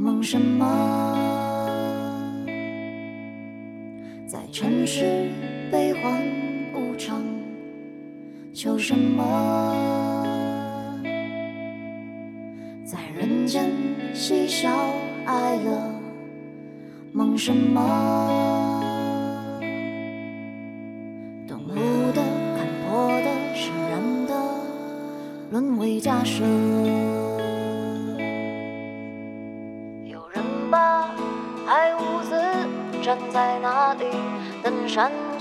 梦什么？在尘世悲欢无常，求什么？在人间嬉笑哀乐，梦什么？动物的、看破的、释然的，沦为假设。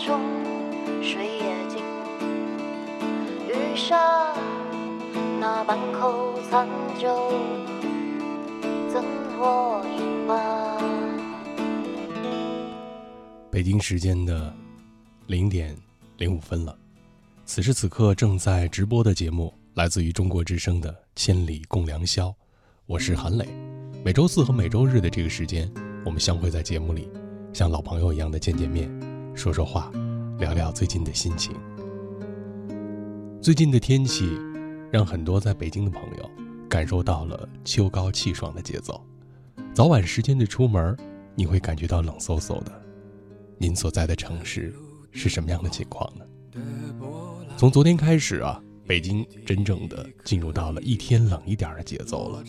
山穷水也静，余下那半口残酒，赠我一把。北京时间的零点零五分了，此时此刻正在直播的节目来自于中国之声的《千里共良宵》，我是韩磊。每周四和每周日的这个时间，我们相会在节目里，像老朋友一样的见见面，说说话，聊聊最近的心情。最近的天气，让很多在北京的朋友感受到了秋高气爽的节奏。早晚时间的出门，你会感觉到冷飕飕的。您所在的城市是什么样的情况呢？从昨天开始啊，北京真正的进入到了一天冷一点的节奏了，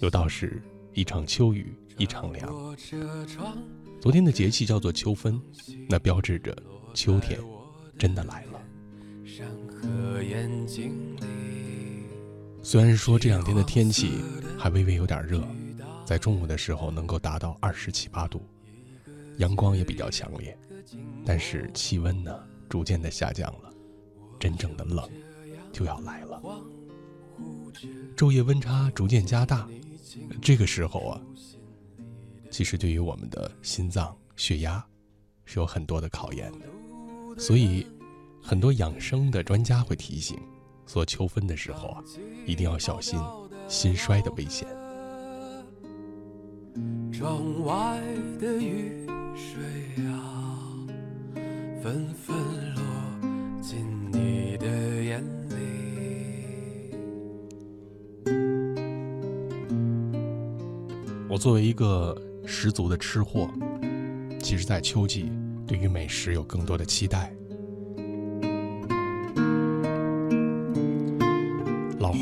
有道是一场秋雨一场凉。昨天的节气叫做秋分，那标志着秋天真的来了。虽然说这两天的天气还微微有点热，在中午的时候能够达到二十七八度。阳光也比较强烈，但是气温呢逐渐的下降了，真正的冷就要来了。昼夜温差逐渐加大，这个时候啊，其实对于我们的心脏、血压是有很多的考验的。所以，很多养生的专家会提醒，做秋分的时候啊，一定要小心心衰的危险。窗外的雨。水啊，纷纷落进你的眼里。我作为一个十足的吃货，其实，在秋季对于美食有更多的期待。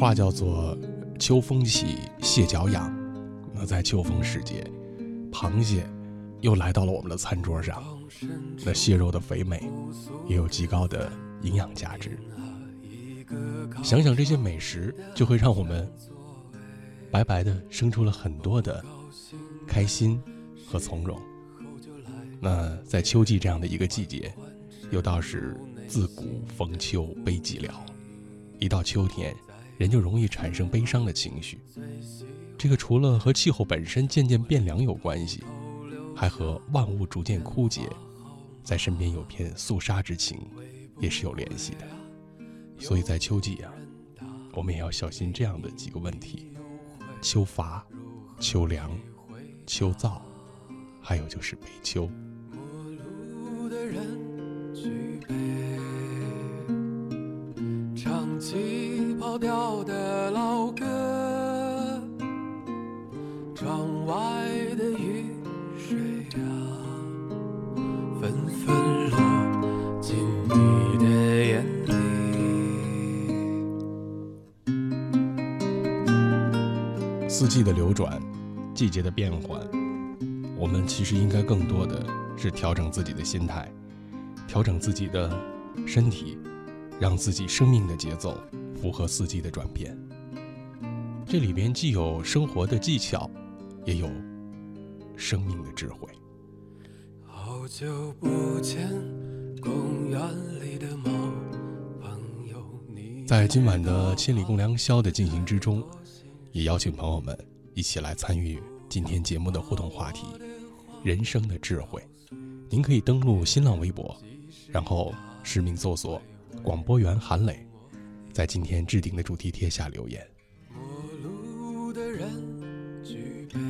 话叫做“秋风起，蟹脚痒”，那在秋风时节，螃蟹。又来到了我们的餐桌上，那蟹肉的肥美，也有极高的营养价值。想想这些美食，就会让我们白白的生出了很多的开心和从容。那在秋季这样的一个季节，又倒是自古逢秋悲寂寥，一到秋天，人就容易产生悲伤的情绪。这个除了和气候本身渐渐变凉有关系。还和万物逐渐枯竭，在身边有片肃杀之情，也是有联系的。所以在秋季啊，我们也要小心这样的几个问题：秋乏、秋凉、秋燥，还有就是悲秋。唱老调的老歌，窗外的雨。水纷纷落进你的眼里。四季的流转，季节的变换，我们其实应该更多的是调整自己的心态，调整自己的身体，让自己生命的节奏符合四季的转变。这里边既有生活的技巧，也有。生命的智慧。好久不见，公园里的猫朋友你。在今晚的千里共良宵的进行之中，也邀请朋友们一起来参与今天节目的互动话题——人生的智慧。您可以登录新浪微博，然后实名搜索“广播员韩磊在今天置顶的主题贴下留言，陌路的人举杯，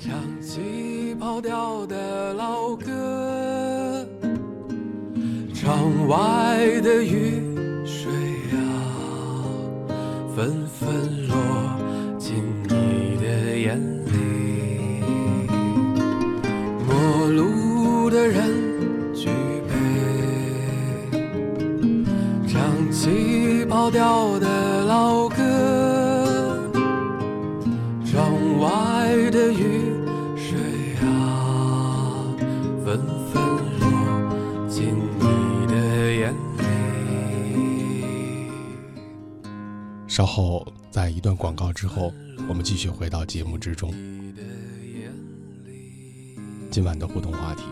唱起跑调的老歌，窗外的雨水啊，纷纷落进你的眼里，陌路的人。老掉的老歌窗外的雨水啊，纷纷落进你的眼里。稍后在一段广告之后，我们继续回到节目之中。今晚的互动话题，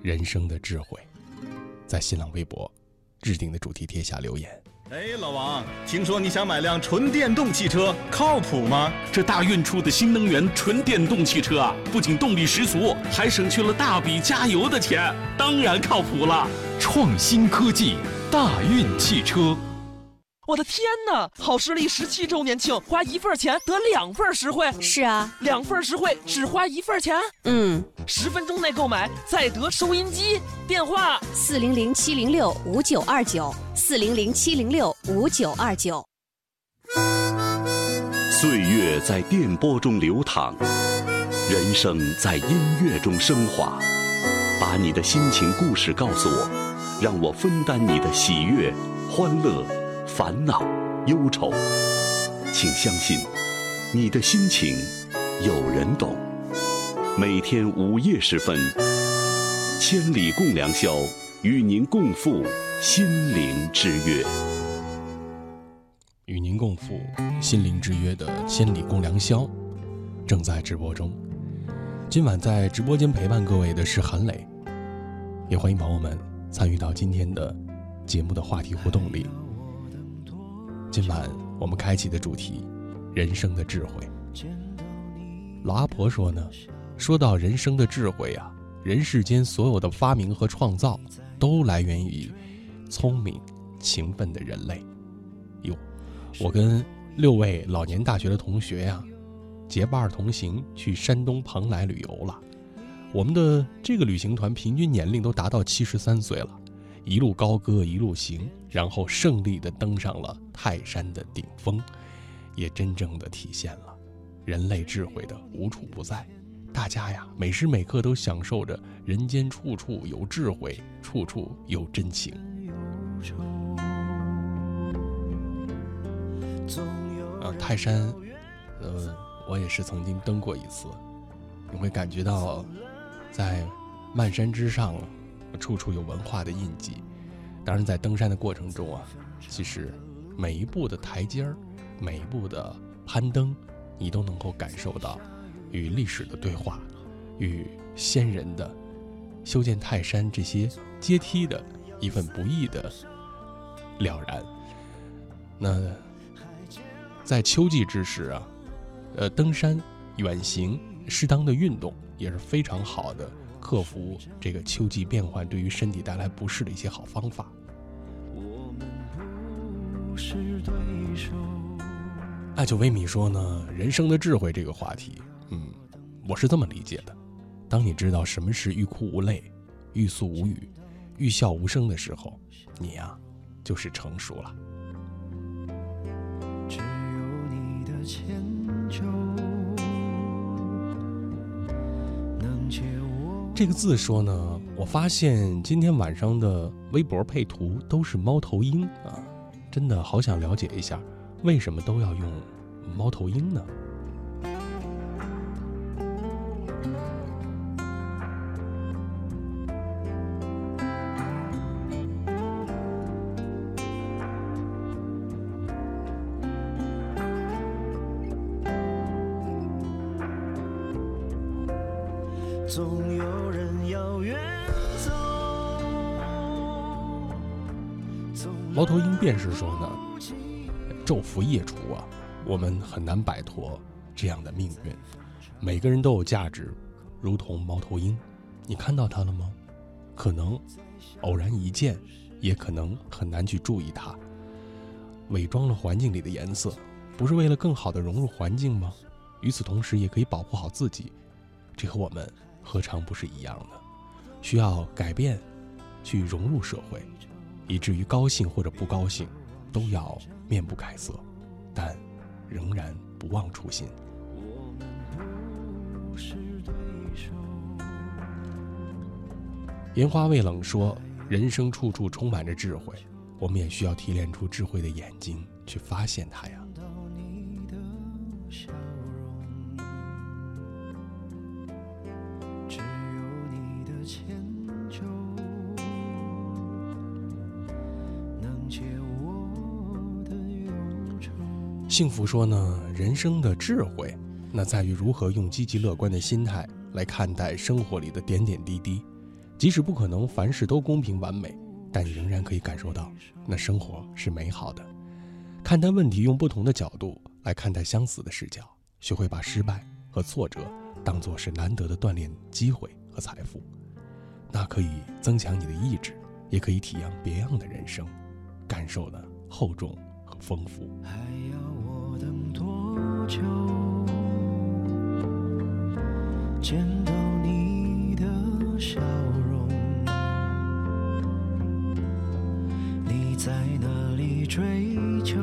人生的智慧，在新浪微博置顶的主题帖下留言。哎，老王，听说你想买辆纯电动汽车，靠谱吗？这大运出的新能源纯电动汽车啊，不仅动力十足，还省去了大笔加油的钱，当然靠谱了。创新科技，大运汽车。我的天哪！好视力十七周年庆，花一份钱得两份实惠。是啊，两份实惠只花一份钱。嗯，十分钟内购买再得收音机。电话：四零零七零六五九二九，四零零七零六五九二九。岁月在电波中流淌，人生在音乐中升华。把你的心情故事告诉我，让我分担你的喜悦、欢乐。烦恼、忧愁，请相信，你的心情有人懂。每天午夜时分，千里共良宵，与您共赴心灵之约。与您共赴心灵之约的千里共良宵正在直播中。今晚在直播间陪伴各位的是韩磊，也欢迎朋友们参与到今天的节目的话题互动里。今晚我们开启的主题：人生的智慧。老阿婆说呢，说到人生的智慧啊，人世间所有的发明和创造，都来源于聪明、勤奋的人类。哟，我跟六位老年大学的同学呀，结伴同行去山东蓬莱旅游了。我们的这个旅行团平均年龄都达到七十三岁了。一路高歌一路行，然后胜利地登上了泰山的顶峰，也真正的体现了人类智慧的无处不在。大家呀，每时每刻都享受着人间处处有智慧，处处有真情。啊，泰山，呃，我也是曾经登过一次，你会感觉到在漫山之上。处处有文化的印记。当然，在登山的过程中啊，其实每一步的台阶儿，每一步的攀登，你都能够感受到与历史的对话，与先人的修建泰山这些阶梯的一份不易的了然。那在秋季之时啊，呃，登山远行，适当的运动也是非常好的。克服这个秋季变换对于身体带来不适的一些好方法。是对手。艾九微米说呢，人生的智慧这个话题，嗯，我是这么理解的：当你知道什么是欲哭无泪、欲诉无语、欲笑无声的时候，你呀，就是成熟了。只有你的迁就，这个字说呢，我发现今天晚上的微博配图都是猫头鹰啊，真的好想了解一下，为什么都要用猫头鹰呢？便是说呢，昼伏夜出啊，我们很难摆脱这样的命运。每个人都有价值，如同猫头鹰。你看到它了吗？可能偶然一见，也可能很难去注意它。伪装了环境里的颜色，不是为了更好的融入环境吗？与此同时，也可以保护好自己。这和我们何尝不是一样的？需要改变，去融入社会。以至于高兴或者不高兴，都要面不改色，但仍然不忘初心。烟花未冷说：“人生处处充满着智慧，我们也需要提炼出智慧的眼睛去发现它呀。”幸福说呢，人生的智慧，那在于如何用积极乐观的心态来看待生活里的点点滴滴。即使不可能凡事都公平完美，但你仍然可以感受到，那生活是美好的。看待问题，用不同的角度来看待相似的视角，学会把失败和挫折当作是难得的锻炼机会和财富，那可以增强你的意志，也可以体验别样的人生，感受的厚重和丰富。等多久？见到你的笑容，你在哪里追求？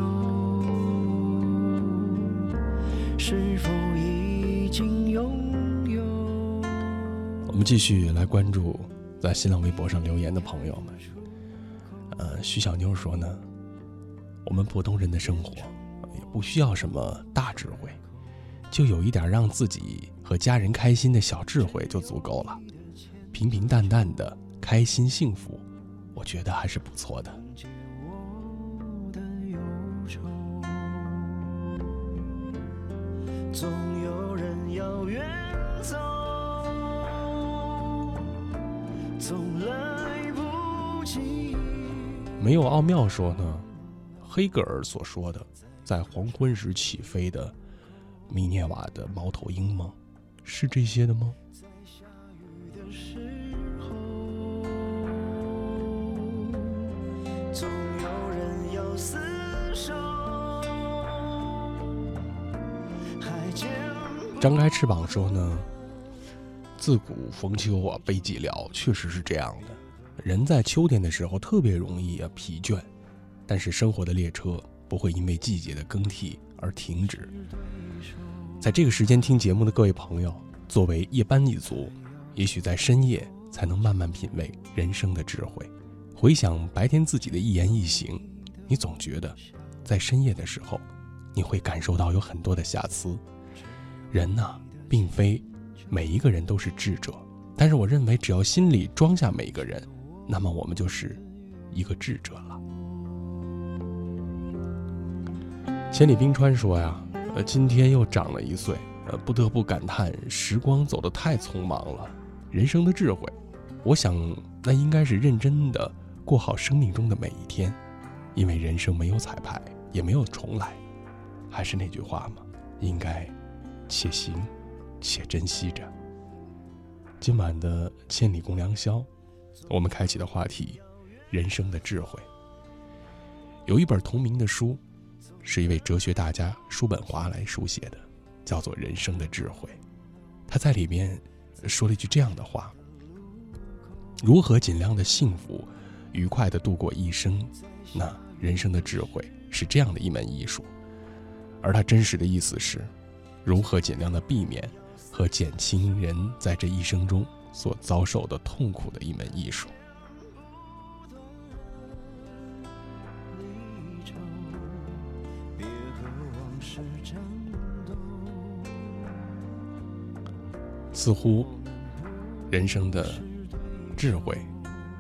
是否已经拥有？我们继续来关注在新浪微博上留言的朋友们。呃，徐小妞说呢，我们普通人的生活也不需要什么大智慧，就有一点让自己和家人开心的小智慧就足够了。平平淡淡的开心幸福，我觉得还是不错的。总有人要远走，总来不及。没有奥妙说呢，黑格尔所说的在黄昏时起飞的米涅瓦的猫头鹰吗？是这些的吗？张开翅膀说呢，自古逢秋啊悲寂寥，确实是这样的。人在秋天的时候特别容易啊疲倦，但是生活的列车不会因为季节的更替而停止。在这个时间听节目的各位朋友，作为夜班一族，也许在深夜才能慢慢品味人生的智慧，回想白天自己的一言一行，你总觉得在深夜的时候，你会感受到有很多的瑕疵。人呐、并非每一个人都是智者，但是我认为，只要心里装下每一个人，那么我们就是一个智者了。千里冰川说呀，呃，今天又长了一岁，呃，不得不感叹时光走得太匆忙了。人生的智慧，我想那应该是认真的过好生命中的每一天，因为人生没有彩排，也没有重来。还是那句话嘛，应该且行且珍惜着。今晚的千里共良宵，我们开启的话题：人生的智慧。有一本同名的书，是一位哲学大家叔本华来书写的，叫做《人生的智慧》。他在里面说了一句这样的话：如何尽量的幸福、愉快的度过一生？那人生的智慧是这样的一门艺术。而他真实的意思是，如何尽量的避免和减轻人在这一生中所遭受的痛苦的一门艺术。似乎，人生的智慧，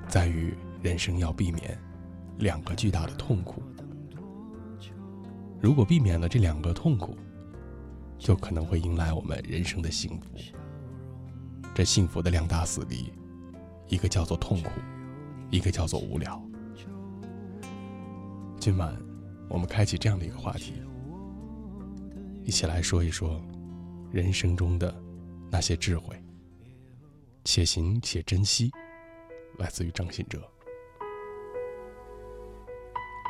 在于人生要避免两个巨大的痛苦。如果避免了这两个痛苦，就可能会迎来我们人生的幸福。这幸福的两大死敌，一个叫做痛苦，一个叫做无聊。今晚，我们开启这样的一个话题，一起来说一说人生中的那些智慧。且行且珍惜，来自于张信哲。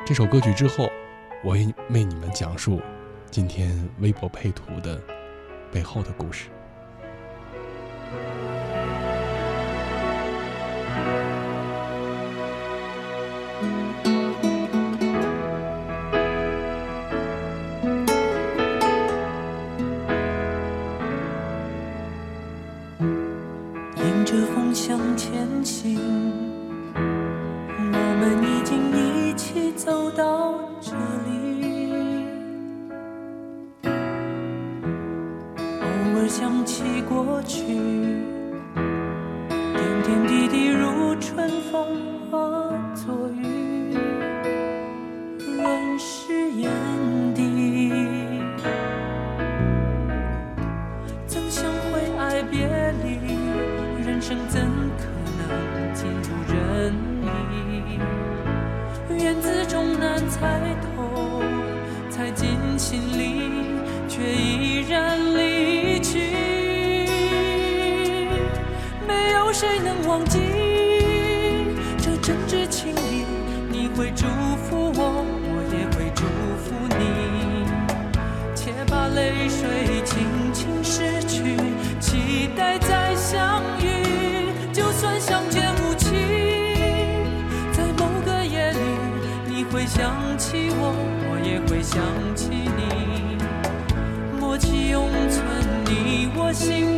这首歌曲之后。我也为你们讲述今天微博配图的背后的故事。春风化想起你。默契永存你我心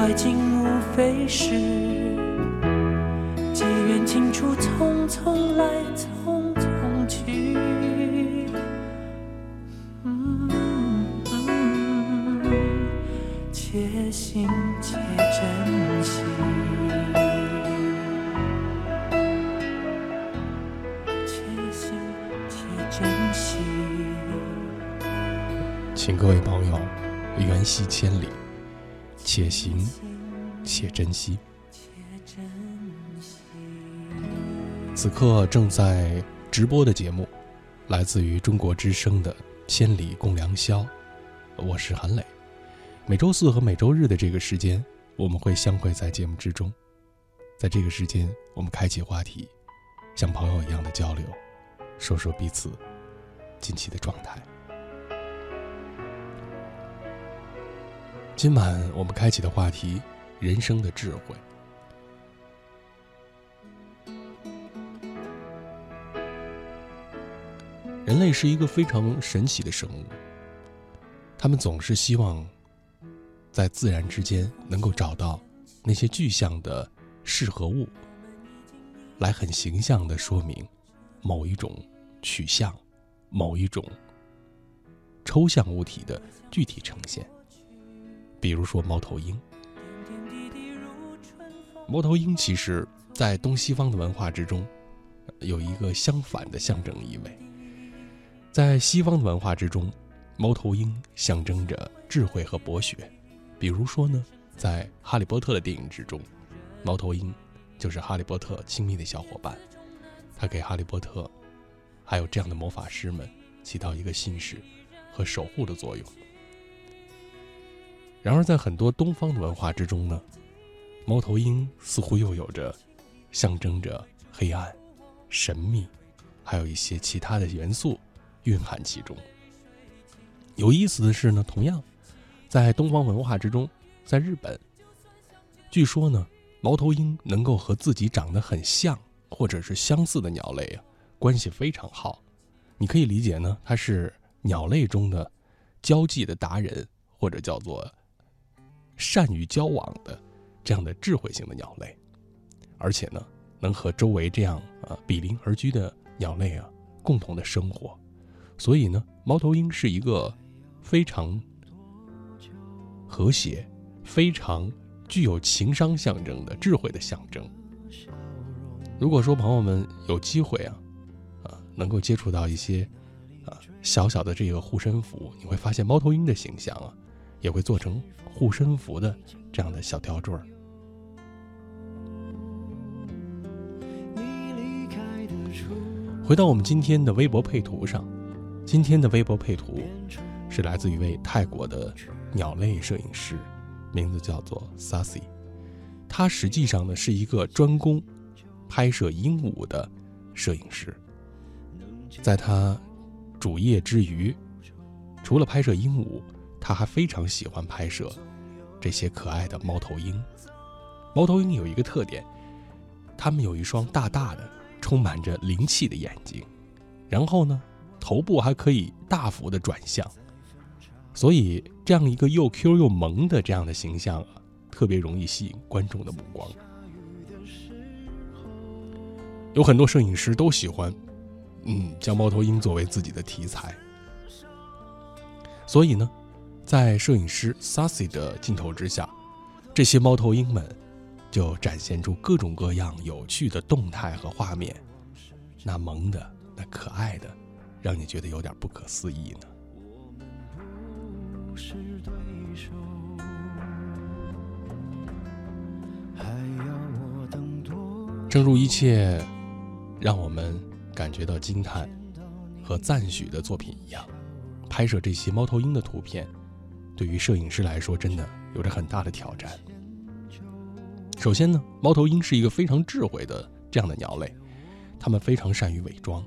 窗外景无非是机缘尽处，匆匆来，匆匆去。且行且珍惜。且行且珍惜。请各位朋友缘系千里，且行且珍惜。此刻正在直播的节目，来自于中国之声的《千里共良宵》，我是韩磊。每周四和每周日的这个时间，我们会相会在节目之中。在这个时间，我们开启话题，像朋友一样的交流，说说彼此近期的状态。今晚我们开启的话题：人生的智慧。人类是一个非常神奇的生物，他们总是希望在自然之间能够找到那些具象的事和物，来很形象的说明某一种取向、某一种抽象物体的具体呈现。比如说猫头鹰，猫头鹰其实在东西方的文化之中有一个相反的象征意味。在西方的文化之中，猫头鹰象征着智慧和博学。比如说呢，在《哈利波特》的电影之中，猫头鹰就是哈利波特亲密的小伙伴，他给哈利波特还有这样的魔法师们起到一个信使和守护的作用。然而，在很多东方的文化之中呢，猫头鹰似乎又有着象征着黑暗、神秘，还有一些其他的元素蕴含其中。有意思的是呢，同样在东方文化之中，在日本，据说呢，猫头鹰能够和自己长得很像或者是相似的鸟类啊，关系非常好。你可以理解呢，它是鸟类中的交际的达人，或者叫做善于交往的这样的智慧型的鸟类，而且呢，能和周围这样啊比邻而居的鸟类啊共同的生活。所以呢，猫头鹰是一个非常和谐、非常具有情商象征的智慧的象征。如果说朋友们有机会啊，啊，能够接触到一些啊小小的这个护身符，你会发现猫头鹰的形象啊，也会做成护身符的这样的小吊坠儿。回到我们今天的微博配图上，今天的微博配图是来自一位泰国的鸟类摄影师，名字叫做 Sasi。他实际上呢是一个专攻拍摄鹦鹉的摄影师，在他主业之余，除了拍摄鹦鹉，他还非常喜欢拍摄这些可爱的猫头鹰。猫头鹰有一个特点，它们有一双大大的、充满着灵气的眼睛，然后呢，头部还可以大幅的转向，所以这样一个又 Q 又萌的这样的形象啊，特别容易吸引观众的目光。有很多摄影师都喜欢，嗯，将猫头鹰作为自己的题材。所以呢，在摄影师 Sassy 的镜头之下，这些猫头鹰们就展现出各种各样有趣的动态和画面，那萌的、那可爱的，让你觉得有点不可思议呢。正如一切让我们感觉到惊叹和赞许的作品一样，拍摄这些猫头鹰的图片，对于摄影师来说真的有着很大的挑战。首先呢，猫头鹰是一个非常智慧的这样的鸟类，它们非常善于伪装，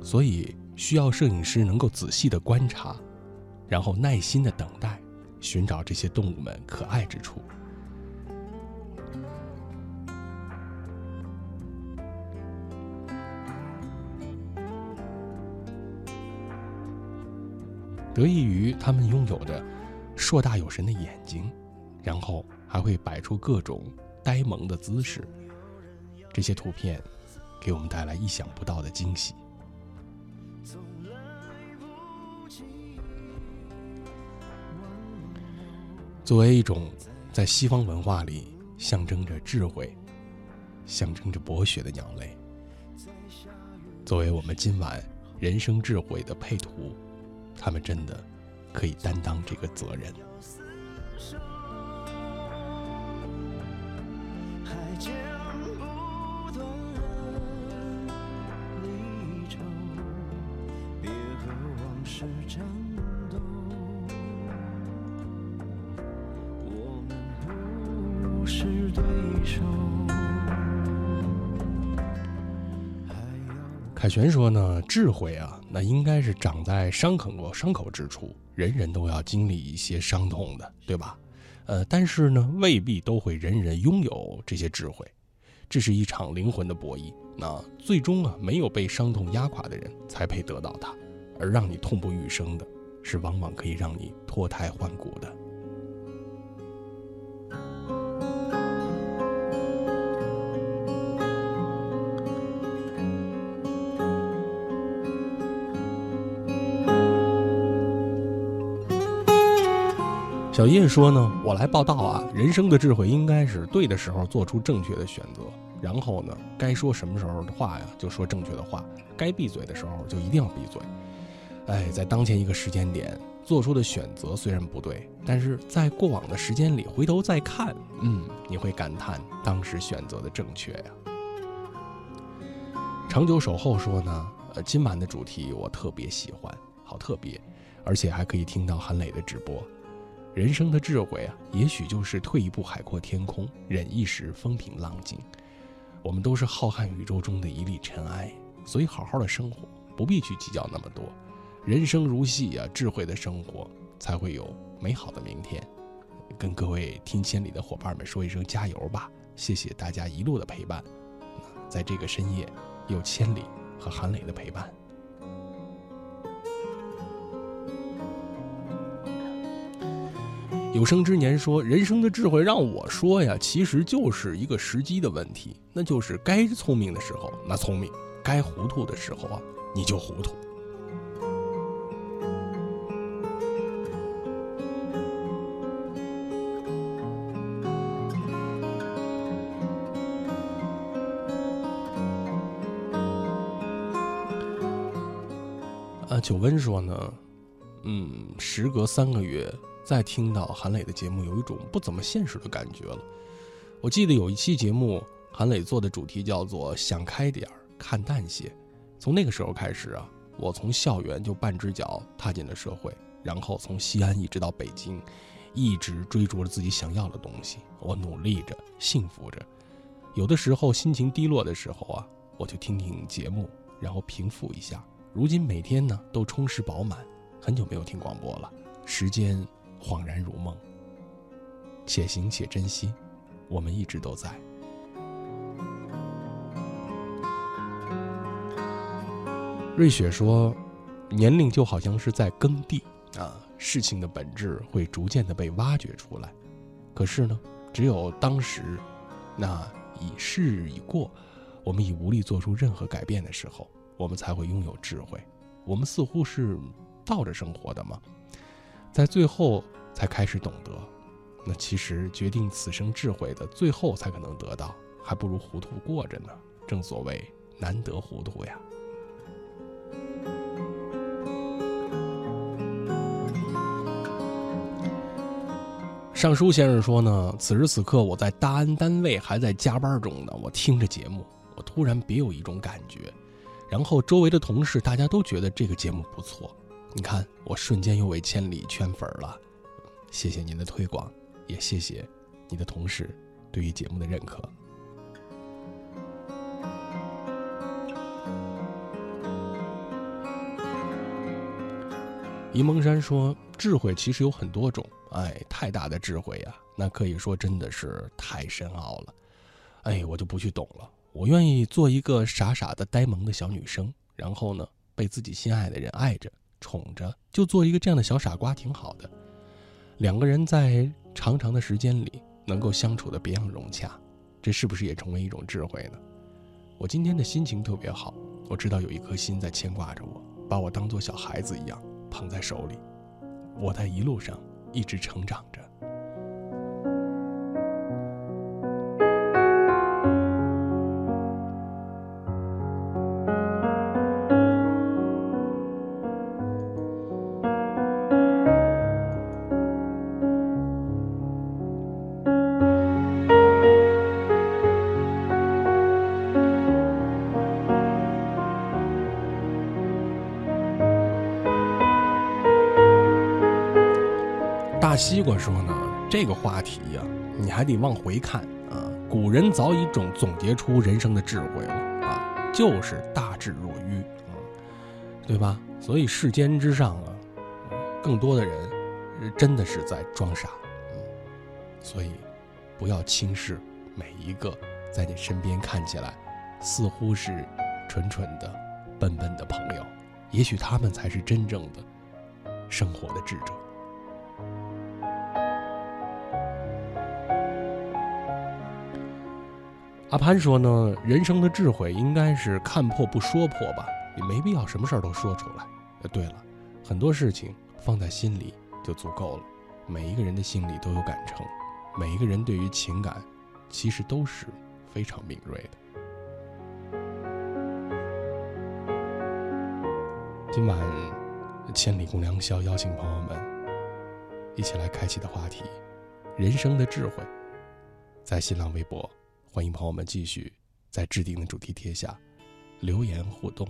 所以需要摄影师能够仔细的观察，然后耐心的等待，寻找这些动物们可爱之处。得益于他们拥有着硕大有神的眼睛，然后还会摆出各种呆萌的姿势，这些图片给我们带来意想不到的惊喜。作为一种在西方文化里象征着智慧、象征着博学的鸟类，作为我们今晚人生智慧的配图。他们真的可以担当这个责任。凯旋说呢，智慧啊，那应该是长在伤口过伤口之处，人人都要经历一些伤痛的，对吧？呃，但是呢，未必都会人人拥有这些智慧，这是一场灵魂的博弈。那最终啊，没有被伤痛压垮的人才配得到它，而让你痛不欲生的，是往往可以让你脱胎换骨的。小叶说呢，我来报道啊。人生的智慧应该是对的时候做出正确的选择，然后呢，该说什么时候的话呀，就说正确的话；该闭嘴的时候就一定要闭嘴。哎，在当前一个时间点做出的选择虽然不对，但是在过往的时间里回头再看，嗯，你会感叹当时选择的正确呀。长久守候说呢，呃，今晚的主题我特别喜欢，好特别，而且还可以听到韩磊的直播。人生的智慧啊，也许就是退一步海阔天空，忍一时风平浪静。我们都是浩瀚宇宙中的一粒尘埃，所以好好的生活，不必去计较那么多。人生如戏啊，智慧的生活才会有美好的明天。跟各位听千里的伙伴们说一声加油吧！谢谢大家一路的陪伴。在这个深夜，有千里和韩磊的陪伴。有生之年说，人生的智慧让我说呀，其实就是一个时机的问题，那就是该聪明的时候那聪明，该糊涂的时候啊你就糊涂。啊，九温说呢，嗯，时隔三个月。再听到韩磊的节目，有一种不怎么现实的感觉了。我记得有一期节目，韩磊做的主题叫做“想开点儿，看淡些”。从那个时候开始啊，我从校园就半只脚踏进了社会，然后从西安一直到北京，一直追逐着自己想要的东西。我努力着，幸福着。有的时候心情低落的时候啊，我就听听节目，然后平复一下。如今每天呢都充实饱满，很久没有听广播了，时间。恍然如梦，且行且珍惜，我们一直都在。瑞雪说：“年龄就好像是在耕地啊，事情的本质会逐渐的被挖掘出来。可是呢，只有当时那已逝已过，我们已无力做出任何改变的时候，我们才会拥有智慧。我们似乎是倒着生活的吗？”在最后才开始懂得，那其实决定此生智慧的，最后才可能得到，还不如糊涂过着呢。正所谓难得糊涂呀。尚书先生说呢，此时此刻我在大安单位还在加班中呢，我听着节目，我突然别有一种感觉，然后周围的同事大家都觉得这个节目不错。你看，我瞬间又为千里圈粉了，谢谢您的推广，也谢谢你的同事对于节目的认可。沂蒙山说：“智慧其实有很多种，哎，太大的智慧呀，那可以说真的是太深奥了，哎，我就不去懂了。我愿意做一个傻傻的、呆萌的小女生，然后呢，被自己心爱的人爱着。”宠着，就做一个这样的小傻瓜，挺好的。两个人在长长的时间里能够相处的别样融洽，这是不是也成为一种智慧呢？我今天的心情特别好，我知道有一颗心在牵挂着我，把我当做小孩子一样捧在手里。我在一路上一直成长着。说呢，这个话题呀，你还得往回看啊。古人早已总总结出人生的智慧了啊，就是大智若愚啊，对吧？所以世间之上啊，更多的人真的是在装傻，嗯，所以不要轻视每一个在你身边看起来似乎是蠢蠢的、笨笨的朋友，也许他们才是真正的生活的智者。阿潘说呢，人生的智慧应该是看破不说破吧，也没必要什么事儿都说出来。呃，对了，很多事情放在心里就足够了。每一个人的心里都有感情，每一个人对于情感，其实都是非常敏锐的。今晚千里共良宵，邀请朋友们一起来开启的话题：人生的智慧，在新浪微博。欢迎朋友们继续在置顶的主题贴下留言互动。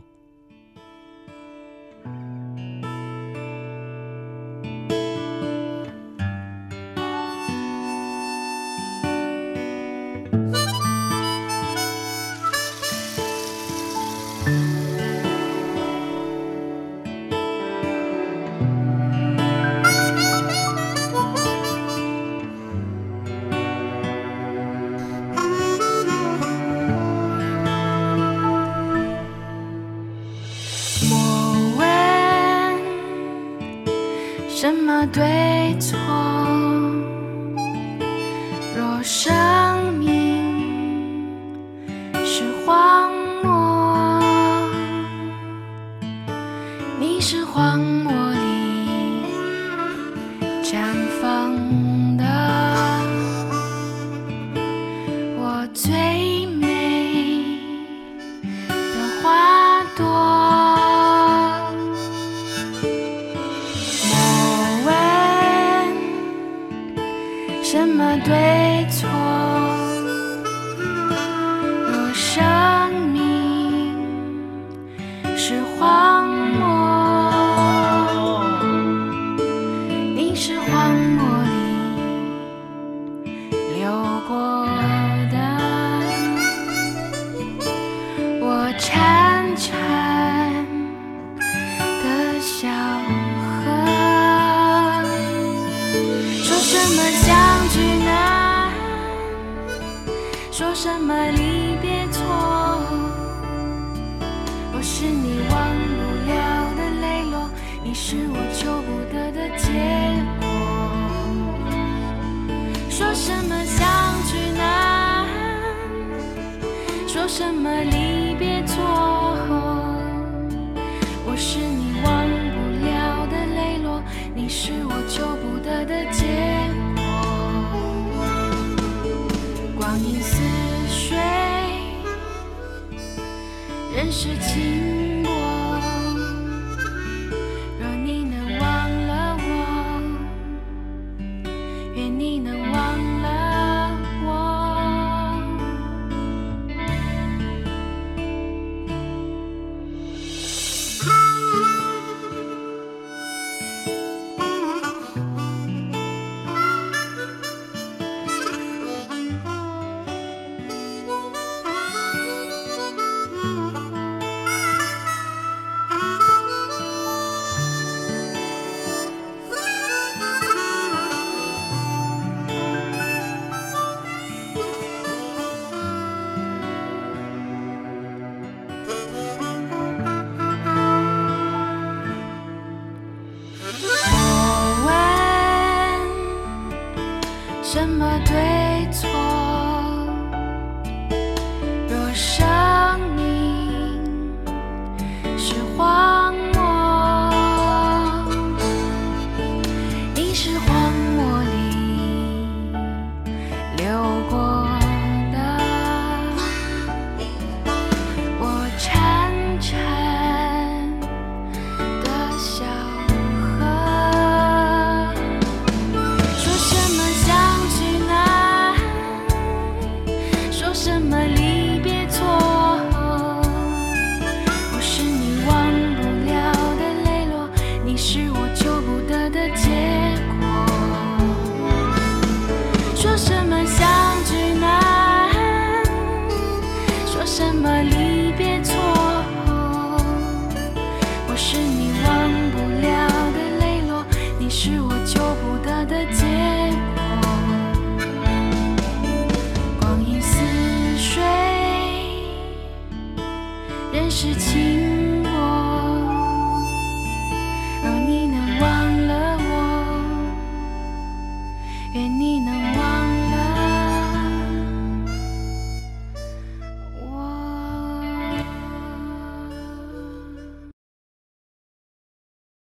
你能